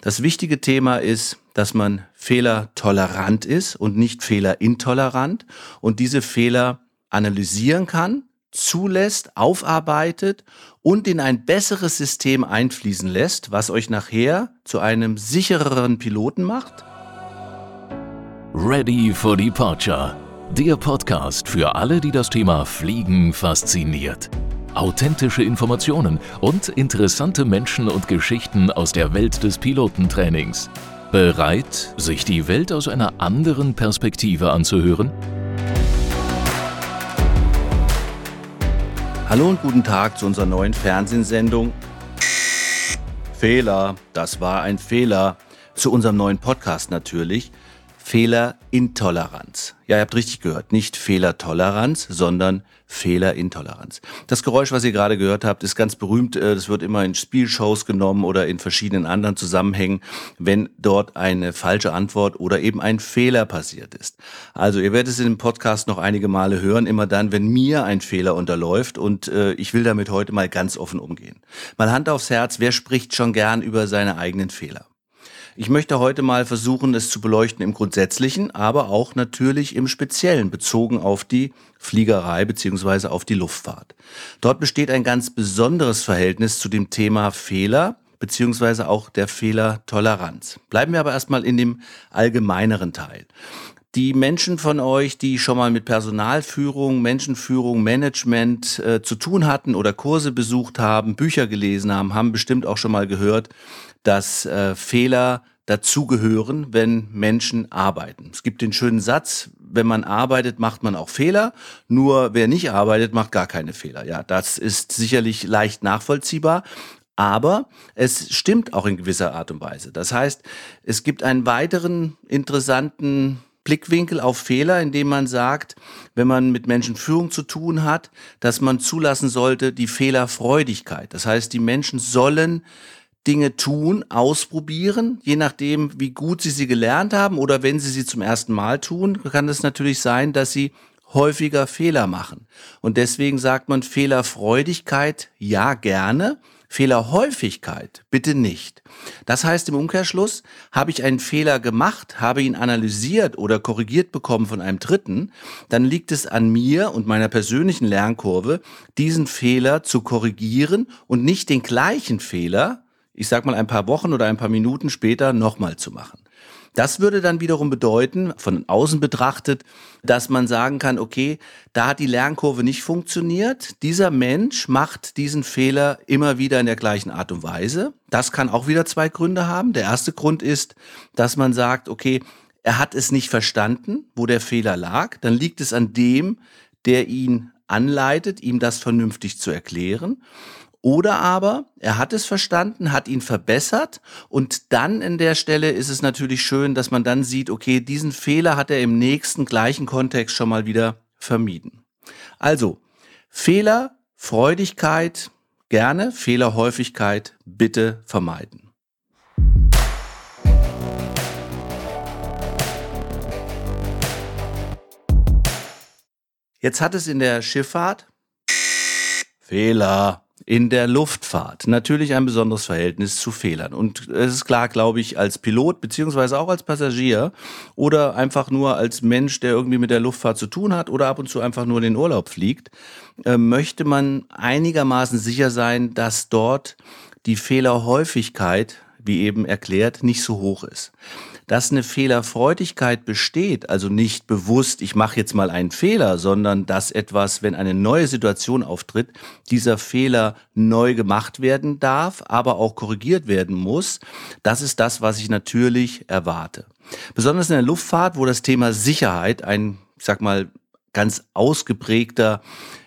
Das wichtige Thema ist, dass man fehlertolerant ist und nicht fehlerintolerant und diese Fehler analysieren kann, zulässt, aufarbeitet und in ein besseres System einfließen lässt, was euch nachher zu einem sichereren Piloten macht? Ready for Departure. Der Podcast für alle, die das Thema Fliegen fasziniert. Authentische Informationen und interessante Menschen und Geschichten aus der Welt des Pilotentrainings. Bereit, sich die Welt aus einer anderen Perspektive anzuhören? Hallo und guten Tag zu unserer neuen Fernsehsendung. Fehler, das war ein Fehler. Zu unserem neuen Podcast natürlich. Fehlerintoleranz. Ja, ihr habt richtig gehört. Nicht Fehlertoleranz, sondern Fehlerintoleranz. Das Geräusch, was ihr gerade gehört habt, ist ganz berühmt. Äh, das wird immer in Spielshows genommen oder in verschiedenen anderen Zusammenhängen, wenn dort eine falsche Antwort oder eben ein Fehler passiert ist. Also ihr werdet es in dem Podcast noch einige Male hören, immer dann, wenn mir ein Fehler unterläuft und äh, ich will damit heute mal ganz offen umgehen. Mal Hand aufs Herz, wer spricht schon gern über seine eigenen Fehler? Ich möchte heute mal versuchen, es zu beleuchten im Grundsätzlichen, aber auch natürlich im Speziellen bezogen auf die Fliegerei beziehungsweise auf die Luftfahrt. Dort besteht ein ganz besonderes Verhältnis zu dem Thema Fehler beziehungsweise auch der Fehlertoleranz. Bleiben wir aber erstmal in dem allgemeineren Teil. Die Menschen von euch, die schon mal mit Personalführung, Menschenführung, Management äh, zu tun hatten oder Kurse besucht haben, Bücher gelesen haben, haben bestimmt auch schon mal gehört, dass äh, Fehler dazugehören, wenn Menschen arbeiten. Es gibt den schönen Satz, wenn man arbeitet, macht man auch Fehler, nur wer nicht arbeitet, macht gar keine Fehler. Ja, das ist sicherlich leicht nachvollziehbar, aber es stimmt auch in gewisser Art und Weise. Das heißt, es gibt einen weiteren interessanten Blickwinkel auf Fehler, indem man sagt, wenn man mit Menschenführung zu tun hat, dass man zulassen sollte die Fehlerfreudigkeit. Das heißt, die Menschen sollen Dinge tun, ausprobieren, je nachdem, wie gut sie sie gelernt haben oder wenn sie sie zum ersten Mal tun, kann es natürlich sein, dass sie häufiger Fehler machen. Und deswegen sagt man Fehlerfreudigkeit ja gerne, Fehlerhäufigkeit bitte nicht. Das heißt im Umkehrschluss, habe ich einen Fehler gemacht, habe ihn analysiert oder korrigiert bekommen von einem Dritten, dann liegt es an mir und meiner persönlichen Lernkurve, diesen Fehler zu korrigieren und nicht den gleichen Fehler ich sag mal ein paar Wochen oder ein paar Minuten später nochmal zu machen. Das würde dann wiederum bedeuten, von außen betrachtet, dass man sagen kann, okay, da hat die Lernkurve nicht funktioniert. Dieser Mensch macht diesen Fehler immer wieder in der gleichen Art und Weise. Das kann auch wieder zwei Gründe haben. Der erste Grund ist, dass man sagt, okay, er hat es nicht verstanden, wo der Fehler lag. Dann liegt es an dem, der ihn anleitet, ihm das vernünftig zu erklären. Oder aber er hat es verstanden, hat ihn verbessert und dann in der Stelle ist es natürlich schön, dass man dann sieht, okay, diesen Fehler hat er im nächsten gleichen Kontext schon mal wieder vermieden. Also, Fehler, Freudigkeit, gerne, Fehlerhäufigkeit bitte vermeiden. Jetzt hat es in der Schifffahrt Fehler in der Luftfahrt natürlich ein besonderes Verhältnis zu Fehlern. Und es ist klar, glaube ich, als Pilot beziehungsweise auch als Passagier oder einfach nur als Mensch, der irgendwie mit der Luftfahrt zu tun hat oder ab und zu einfach nur in den Urlaub fliegt, äh, möchte man einigermaßen sicher sein, dass dort die Fehlerhäufigkeit, wie eben erklärt, nicht so hoch ist dass eine Fehlerfreudigkeit besteht, also nicht bewusst, ich mache jetzt mal einen Fehler, sondern dass etwas, wenn eine neue Situation auftritt, dieser Fehler neu gemacht werden darf, aber auch korrigiert werden muss, das ist das, was ich natürlich erwarte. Besonders in der Luftfahrt, wo das Thema Sicherheit ein, ich sag mal, ganz ausgeprägter,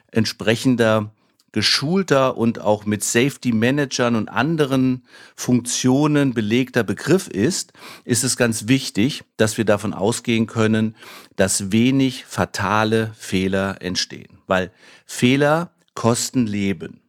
entsprechender geschulter und auch mit Safety Managern und anderen Funktionen belegter Begriff ist, ist es ganz wichtig, dass wir davon ausgehen können, dass wenig fatale Fehler entstehen, weil Fehler kosten Leben.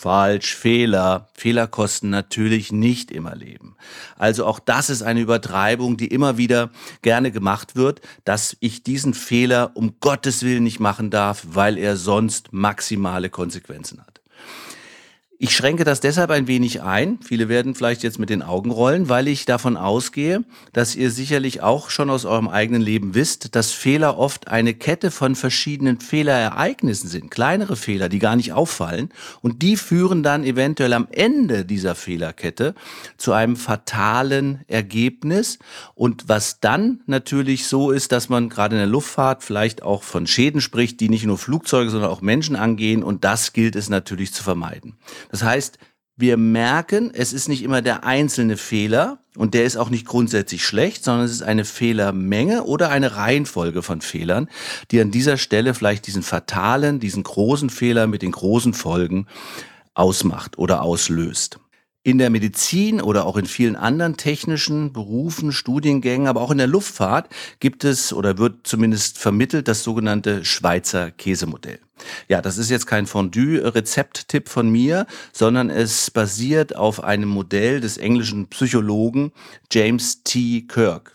Falsch, Fehler. Fehler kosten natürlich nicht immer Leben. Also auch das ist eine Übertreibung, die immer wieder gerne gemacht wird, dass ich diesen Fehler um Gottes Willen nicht machen darf, weil er sonst maximale Konsequenzen hat. Ich schränke das deshalb ein wenig ein. Viele werden vielleicht jetzt mit den Augen rollen, weil ich davon ausgehe, dass ihr sicherlich auch schon aus eurem eigenen Leben wisst, dass Fehler oft eine Kette von verschiedenen Fehlerereignissen sind. Kleinere Fehler, die gar nicht auffallen. Und die führen dann eventuell am Ende dieser Fehlerkette zu einem fatalen Ergebnis. Und was dann natürlich so ist, dass man gerade in der Luftfahrt vielleicht auch von Schäden spricht, die nicht nur Flugzeuge, sondern auch Menschen angehen. Und das gilt es natürlich zu vermeiden. Das heißt, wir merken, es ist nicht immer der einzelne Fehler und der ist auch nicht grundsätzlich schlecht, sondern es ist eine Fehlermenge oder eine Reihenfolge von Fehlern, die an dieser Stelle vielleicht diesen fatalen, diesen großen Fehler mit den großen Folgen ausmacht oder auslöst. In der Medizin oder auch in vielen anderen technischen Berufen, Studiengängen, aber auch in der Luftfahrt gibt es oder wird zumindest vermittelt das sogenannte Schweizer Käsemodell. Ja, das ist jetzt kein Fondue-Rezepttipp von mir, sondern es basiert auf einem Modell des englischen Psychologen James T. Kirk.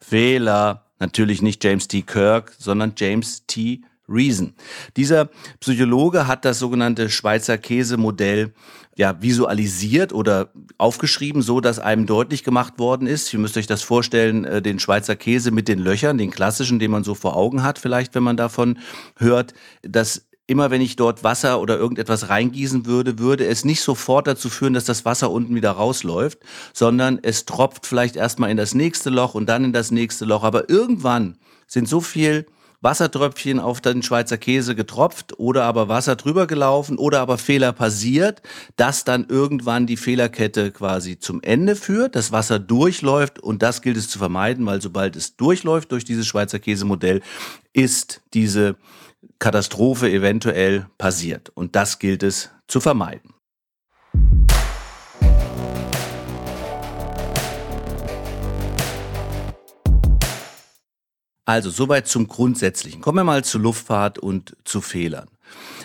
Fehler. Natürlich nicht James T. Kirk, sondern James T. Reason. Dieser Psychologe hat das sogenannte Schweizer Käse-Modell ja, visualisiert oder aufgeschrieben, so dass einem deutlich gemacht worden ist. Ihr müsst euch das vorstellen, äh, den Schweizer Käse mit den Löchern, den klassischen, den man so vor Augen hat, vielleicht, wenn man davon hört, dass immer wenn ich dort Wasser oder irgendetwas reingießen würde, würde es nicht sofort dazu führen, dass das Wasser unten wieder rausläuft, sondern es tropft vielleicht erstmal in das nächste Loch und dann in das nächste Loch. Aber irgendwann sind so viel Wassertröpfchen auf den Schweizer Käse getropft oder aber Wasser drüber gelaufen oder aber Fehler passiert, dass dann irgendwann die Fehlerkette quasi zum Ende führt, das Wasser durchläuft und das gilt es zu vermeiden, weil sobald es durchläuft durch dieses Schweizer Käsemodell, ist diese Katastrophe eventuell passiert und das gilt es zu vermeiden. Also soweit zum Grundsätzlichen. Kommen wir mal zur Luftfahrt und zu Fehlern.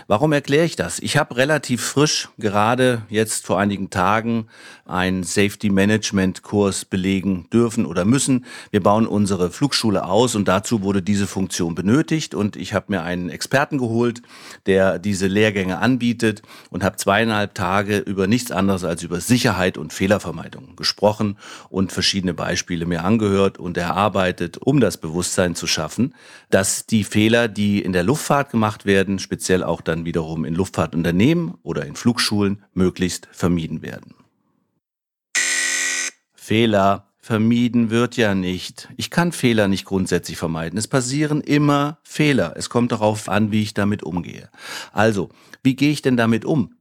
Warum erkläre ich das? Ich habe relativ frisch gerade jetzt vor einigen Tagen einen Safety Management Kurs belegen dürfen oder müssen. Wir bauen unsere Flugschule aus und dazu wurde diese Funktion benötigt und ich habe mir einen Experten geholt, der diese Lehrgänge anbietet und habe zweieinhalb Tage über nichts anderes als über Sicherheit und Fehlervermeidung gesprochen und verschiedene Beispiele mir angehört und erarbeitet, um das Bewusstsein zu schaffen, dass die Fehler, die in der Luftfahrt gemacht werden, speziell auch dann wiederum in Luftfahrtunternehmen oder in Flugschulen möglichst vermieden werden. Fehler vermieden wird ja nicht. Ich kann Fehler nicht grundsätzlich vermeiden. Es passieren immer Fehler. Es kommt darauf an, wie ich damit umgehe. Also, wie gehe ich denn damit um?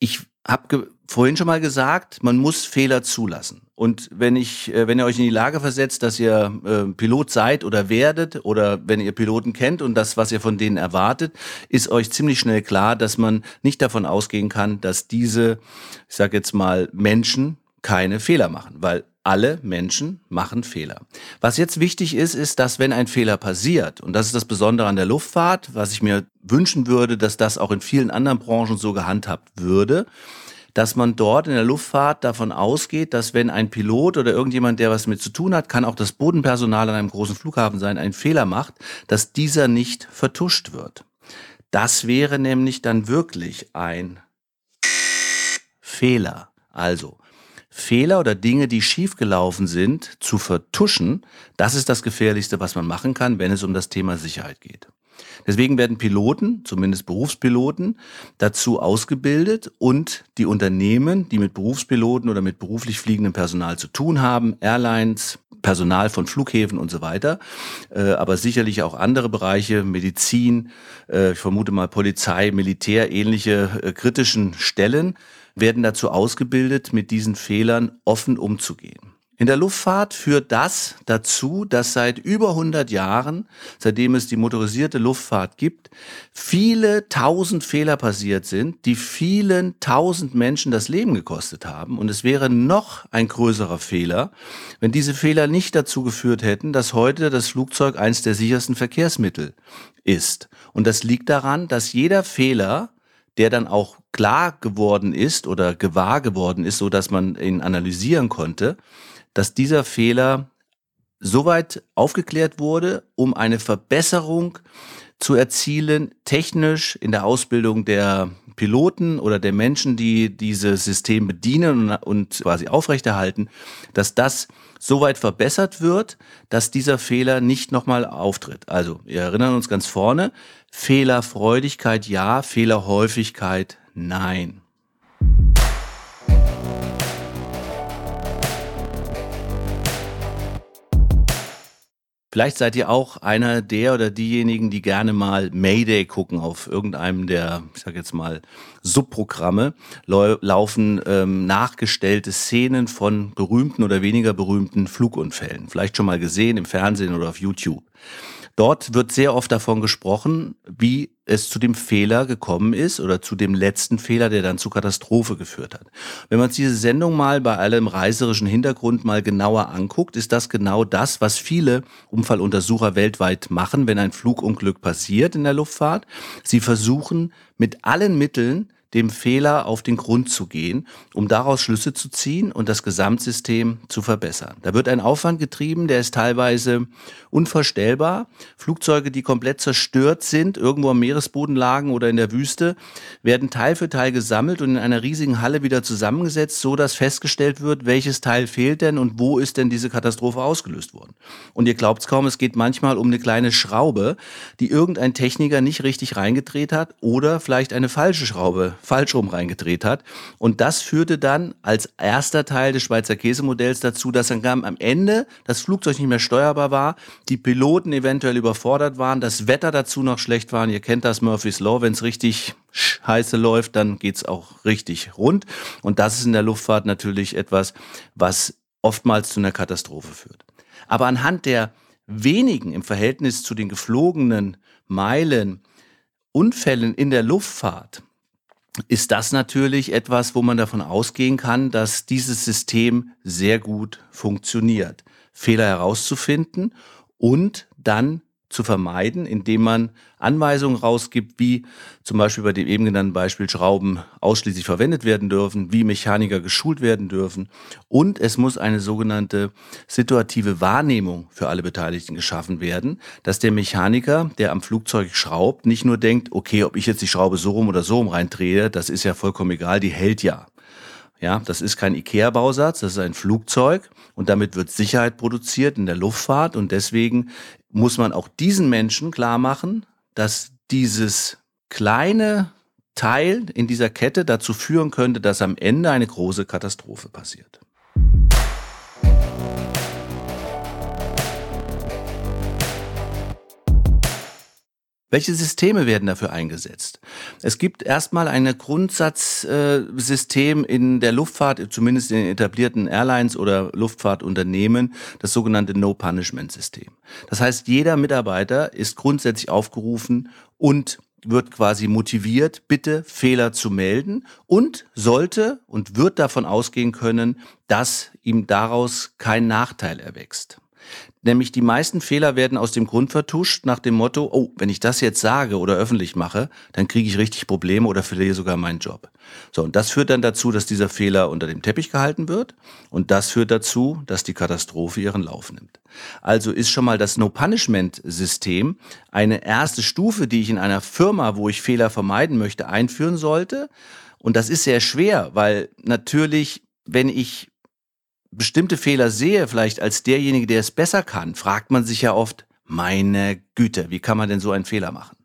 Ich habe vorhin schon mal gesagt, man muss Fehler zulassen. Und wenn ich, äh, wenn ihr euch in die Lage versetzt, dass ihr äh, Pilot seid oder werdet oder wenn ihr Piloten kennt und das, was ihr von denen erwartet, ist euch ziemlich schnell klar, dass man nicht davon ausgehen kann, dass diese, ich sage jetzt mal, Menschen keine Fehler machen, weil alle Menschen machen Fehler. Was jetzt wichtig ist, ist, dass wenn ein Fehler passiert, und das ist das Besondere an der Luftfahrt, was ich mir wünschen würde, dass das auch in vielen anderen Branchen so gehandhabt würde, dass man dort in der Luftfahrt davon ausgeht, dass wenn ein Pilot oder irgendjemand, der was mit zu tun hat, kann auch das Bodenpersonal an einem großen Flughafen sein, einen Fehler macht, dass dieser nicht vertuscht wird. Das wäre nämlich dann wirklich ein Fehler. Also Fehler oder Dinge, die schiefgelaufen sind, zu vertuschen, das ist das Gefährlichste, was man machen kann, wenn es um das Thema Sicherheit geht. Deswegen werden Piloten, zumindest Berufspiloten, dazu ausgebildet und die Unternehmen, die mit Berufspiloten oder mit beruflich fliegendem Personal zu tun haben, Airlines, Personal von Flughäfen und so weiter, äh, aber sicherlich auch andere Bereiche, Medizin, äh, ich vermute mal Polizei, Militär, ähnliche äh, kritischen Stellen, werden dazu ausgebildet, mit diesen Fehlern offen umzugehen. In der Luftfahrt führt das dazu, dass seit über 100 Jahren, seitdem es die motorisierte Luftfahrt gibt, viele tausend Fehler passiert sind, die vielen tausend Menschen das Leben gekostet haben. Und es wäre noch ein größerer Fehler, wenn diese Fehler nicht dazu geführt hätten, dass heute das Flugzeug eines der sichersten Verkehrsmittel ist. Und das liegt daran, dass jeder Fehler, der dann auch klar geworden ist oder gewahr geworden ist, so dass man ihn analysieren konnte, dass dieser Fehler soweit aufgeklärt wurde, um eine Verbesserung zu erzielen, technisch in der Ausbildung der Piloten oder der Menschen, die dieses System bedienen und quasi aufrechterhalten, dass das so weit verbessert wird, dass dieser Fehler nicht nochmal auftritt. Also, wir erinnern uns ganz vorne, Fehlerfreudigkeit ja, Fehlerhäufigkeit nein. Vielleicht seid ihr auch einer der oder diejenigen, die gerne mal Mayday gucken auf irgendeinem der, ich sag jetzt mal, Subprogramme. Laufen ähm, nachgestellte Szenen von berühmten oder weniger berühmten Flugunfällen. Vielleicht schon mal gesehen im Fernsehen oder auf YouTube. Dort wird sehr oft davon gesprochen, wie es zu dem Fehler gekommen ist oder zu dem letzten Fehler, der dann zur Katastrophe geführt hat. Wenn man sich diese Sendung mal bei allem reiserischen Hintergrund mal genauer anguckt, ist das genau das, was viele Unfalluntersucher weltweit machen, wenn ein Flugunglück passiert in der Luftfahrt. Sie versuchen mit allen Mitteln dem Fehler auf den Grund zu gehen, um daraus Schlüsse zu ziehen und das Gesamtsystem zu verbessern. Da wird ein Aufwand getrieben, der ist teilweise unvorstellbar. Flugzeuge, die komplett zerstört sind, irgendwo am Meeresboden lagen oder in der Wüste, werden Teil für Teil gesammelt und in einer riesigen Halle wieder zusammengesetzt, so dass festgestellt wird, welches Teil fehlt denn und wo ist denn diese Katastrophe ausgelöst worden. Und ihr glaubt es kaum, es geht manchmal um eine kleine Schraube, die irgendein Techniker nicht richtig reingedreht hat oder vielleicht eine falsche Schraube falsch rum reingedreht hat. Und das führte dann als erster Teil des Schweizer Käsemodells dazu, dass dann am Ende das Flugzeug nicht mehr steuerbar war, die Piloten eventuell überfordert waren, das Wetter dazu noch schlecht war. Ihr kennt das Murphy's Law, wenn es richtig heiße läuft, dann geht's auch richtig rund. Und das ist in der Luftfahrt natürlich etwas, was oftmals zu einer Katastrophe führt. Aber anhand der wenigen im Verhältnis zu den geflogenen Meilen Unfällen in der Luftfahrt ist das natürlich etwas, wo man davon ausgehen kann, dass dieses System sehr gut funktioniert. Fehler herauszufinden und dann zu vermeiden, indem man Anweisungen rausgibt, wie zum Beispiel bei dem eben genannten Beispiel Schrauben ausschließlich verwendet werden dürfen, wie Mechaniker geschult werden dürfen. Und es muss eine sogenannte situative Wahrnehmung für alle Beteiligten geschaffen werden, dass der Mechaniker, der am Flugzeug schraubt, nicht nur denkt, okay, ob ich jetzt die Schraube so rum oder so rum reindrehe, das ist ja vollkommen egal, die hält ja. Ja, das ist kein IKEA-Bausatz, das ist ein Flugzeug und damit wird Sicherheit produziert in der Luftfahrt und deswegen muss man auch diesen Menschen klar machen, dass dieses kleine Teil in dieser Kette dazu führen könnte, dass am Ende eine große Katastrophe passiert. Welche Systeme werden dafür eingesetzt? Es gibt erstmal ein Grundsatzsystem äh, in der Luftfahrt, zumindest in den etablierten Airlines oder Luftfahrtunternehmen, das sogenannte No-Punishment-System. Das heißt, jeder Mitarbeiter ist grundsätzlich aufgerufen und wird quasi motiviert, bitte Fehler zu melden und sollte und wird davon ausgehen können, dass ihm daraus kein Nachteil erwächst. Nämlich die meisten Fehler werden aus dem Grund vertuscht nach dem Motto, oh, wenn ich das jetzt sage oder öffentlich mache, dann kriege ich richtig Probleme oder verliere sogar meinen Job. So, und das führt dann dazu, dass dieser Fehler unter dem Teppich gehalten wird und das führt dazu, dass die Katastrophe ihren Lauf nimmt. Also ist schon mal das No-Punishment-System eine erste Stufe, die ich in einer Firma, wo ich Fehler vermeiden möchte, einführen sollte. Und das ist sehr schwer, weil natürlich, wenn ich bestimmte Fehler sehe, vielleicht als derjenige, der es besser kann, fragt man sich ja oft, meine Güte, wie kann man denn so einen Fehler machen?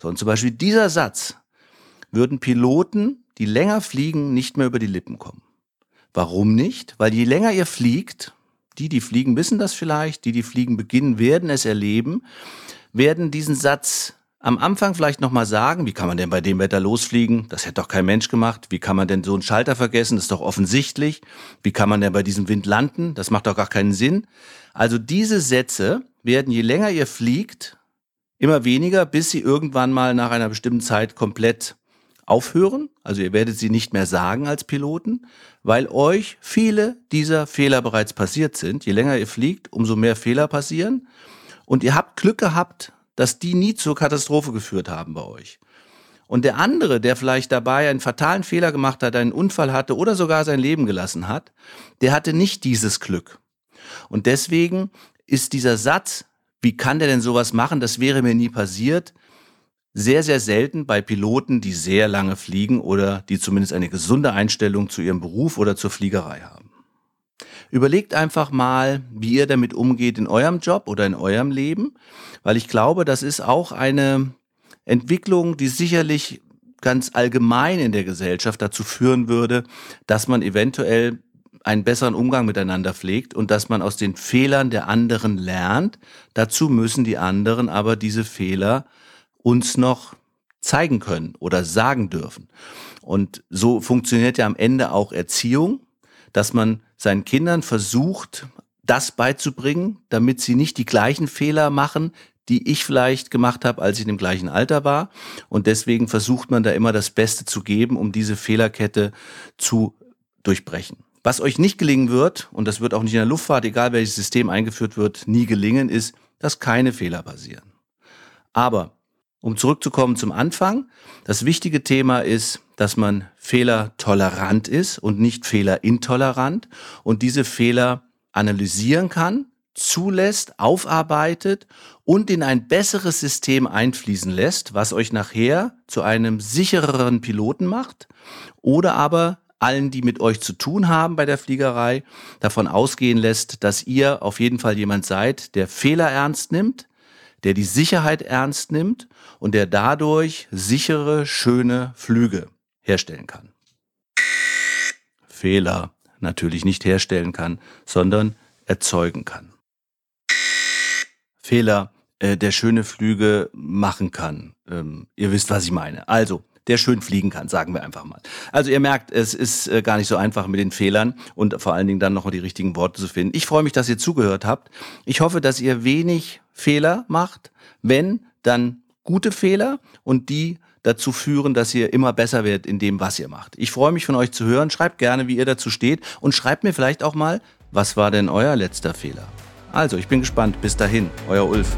So, und zum Beispiel dieser Satz würden Piloten, die länger fliegen, nicht mehr über die Lippen kommen. Warum nicht? Weil je länger ihr fliegt, die, die fliegen, wissen das vielleicht, die, die fliegen beginnen, werden es erleben, werden diesen Satz am Anfang vielleicht nochmal sagen, wie kann man denn bei dem Wetter losfliegen? Das hätte doch kein Mensch gemacht. Wie kann man denn so einen Schalter vergessen? Das ist doch offensichtlich. Wie kann man denn bei diesem Wind landen? Das macht doch gar keinen Sinn. Also diese Sätze werden, je länger ihr fliegt, immer weniger, bis sie irgendwann mal nach einer bestimmten Zeit komplett aufhören. Also ihr werdet sie nicht mehr sagen als Piloten, weil euch viele dieser Fehler bereits passiert sind. Je länger ihr fliegt, umso mehr Fehler passieren. Und ihr habt Glück gehabt, dass die nie zur Katastrophe geführt haben bei euch. Und der andere, der vielleicht dabei einen fatalen Fehler gemacht hat, einen Unfall hatte oder sogar sein Leben gelassen hat, der hatte nicht dieses Glück. Und deswegen ist dieser Satz, wie kann der denn sowas machen, das wäre mir nie passiert, sehr, sehr selten bei Piloten, die sehr lange fliegen oder die zumindest eine gesunde Einstellung zu ihrem Beruf oder zur Fliegerei haben. Überlegt einfach mal, wie ihr damit umgeht in eurem Job oder in eurem Leben, weil ich glaube, das ist auch eine Entwicklung, die sicherlich ganz allgemein in der Gesellschaft dazu führen würde, dass man eventuell einen besseren Umgang miteinander pflegt und dass man aus den Fehlern der anderen lernt. Dazu müssen die anderen aber diese Fehler uns noch zeigen können oder sagen dürfen. Und so funktioniert ja am Ende auch Erziehung dass man seinen Kindern versucht, das beizubringen, damit sie nicht die gleichen Fehler machen, die ich vielleicht gemacht habe, als ich in dem gleichen Alter war. Und deswegen versucht man da immer das Beste zu geben, um diese Fehlerkette zu durchbrechen. Was euch nicht gelingen wird, und das wird auch nicht in der Luftfahrt, egal welches System eingeführt wird, nie gelingen, ist, dass keine Fehler passieren. Aber um zurückzukommen zum Anfang, das wichtige Thema ist, dass man fehlertolerant ist und nicht fehlerintolerant und diese Fehler analysieren kann, zulässt, aufarbeitet und in ein besseres System einfließen lässt, was euch nachher zu einem sichereren Piloten macht oder aber allen, die mit euch zu tun haben bei der Fliegerei, davon ausgehen lässt, dass ihr auf jeden Fall jemand seid, der Fehler ernst nimmt, der die Sicherheit ernst nimmt und der dadurch sichere, schöne Flüge herstellen kann. Fehler natürlich nicht herstellen kann, sondern erzeugen kann. Fehler, äh, der schöne Flüge machen kann. Ähm, ihr wisst, was ich meine. Also, der schön fliegen kann, sagen wir einfach mal. Also ihr merkt, es ist äh, gar nicht so einfach mit den Fehlern und vor allen Dingen dann noch die richtigen Worte zu finden. Ich freue mich, dass ihr zugehört habt. Ich hoffe, dass ihr wenig Fehler macht. Wenn, dann gute Fehler und die dazu führen, dass ihr immer besser werdet in dem, was ihr macht. Ich freue mich von euch zu hören. Schreibt gerne, wie ihr dazu steht und schreibt mir vielleicht auch mal, was war denn euer letzter Fehler? Also, ich bin gespannt. Bis dahin, euer Ulf.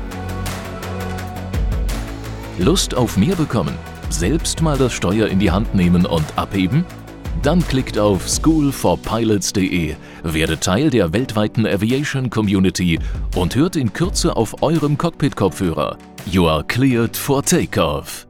Lust auf mehr bekommen? Selbst mal das Steuer in die Hand nehmen und abheben? Dann klickt auf schoolforpilots.de, werdet Teil der weltweiten Aviation Community und hört in Kürze auf eurem Cockpit-Kopfhörer. You are cleared for takeoff.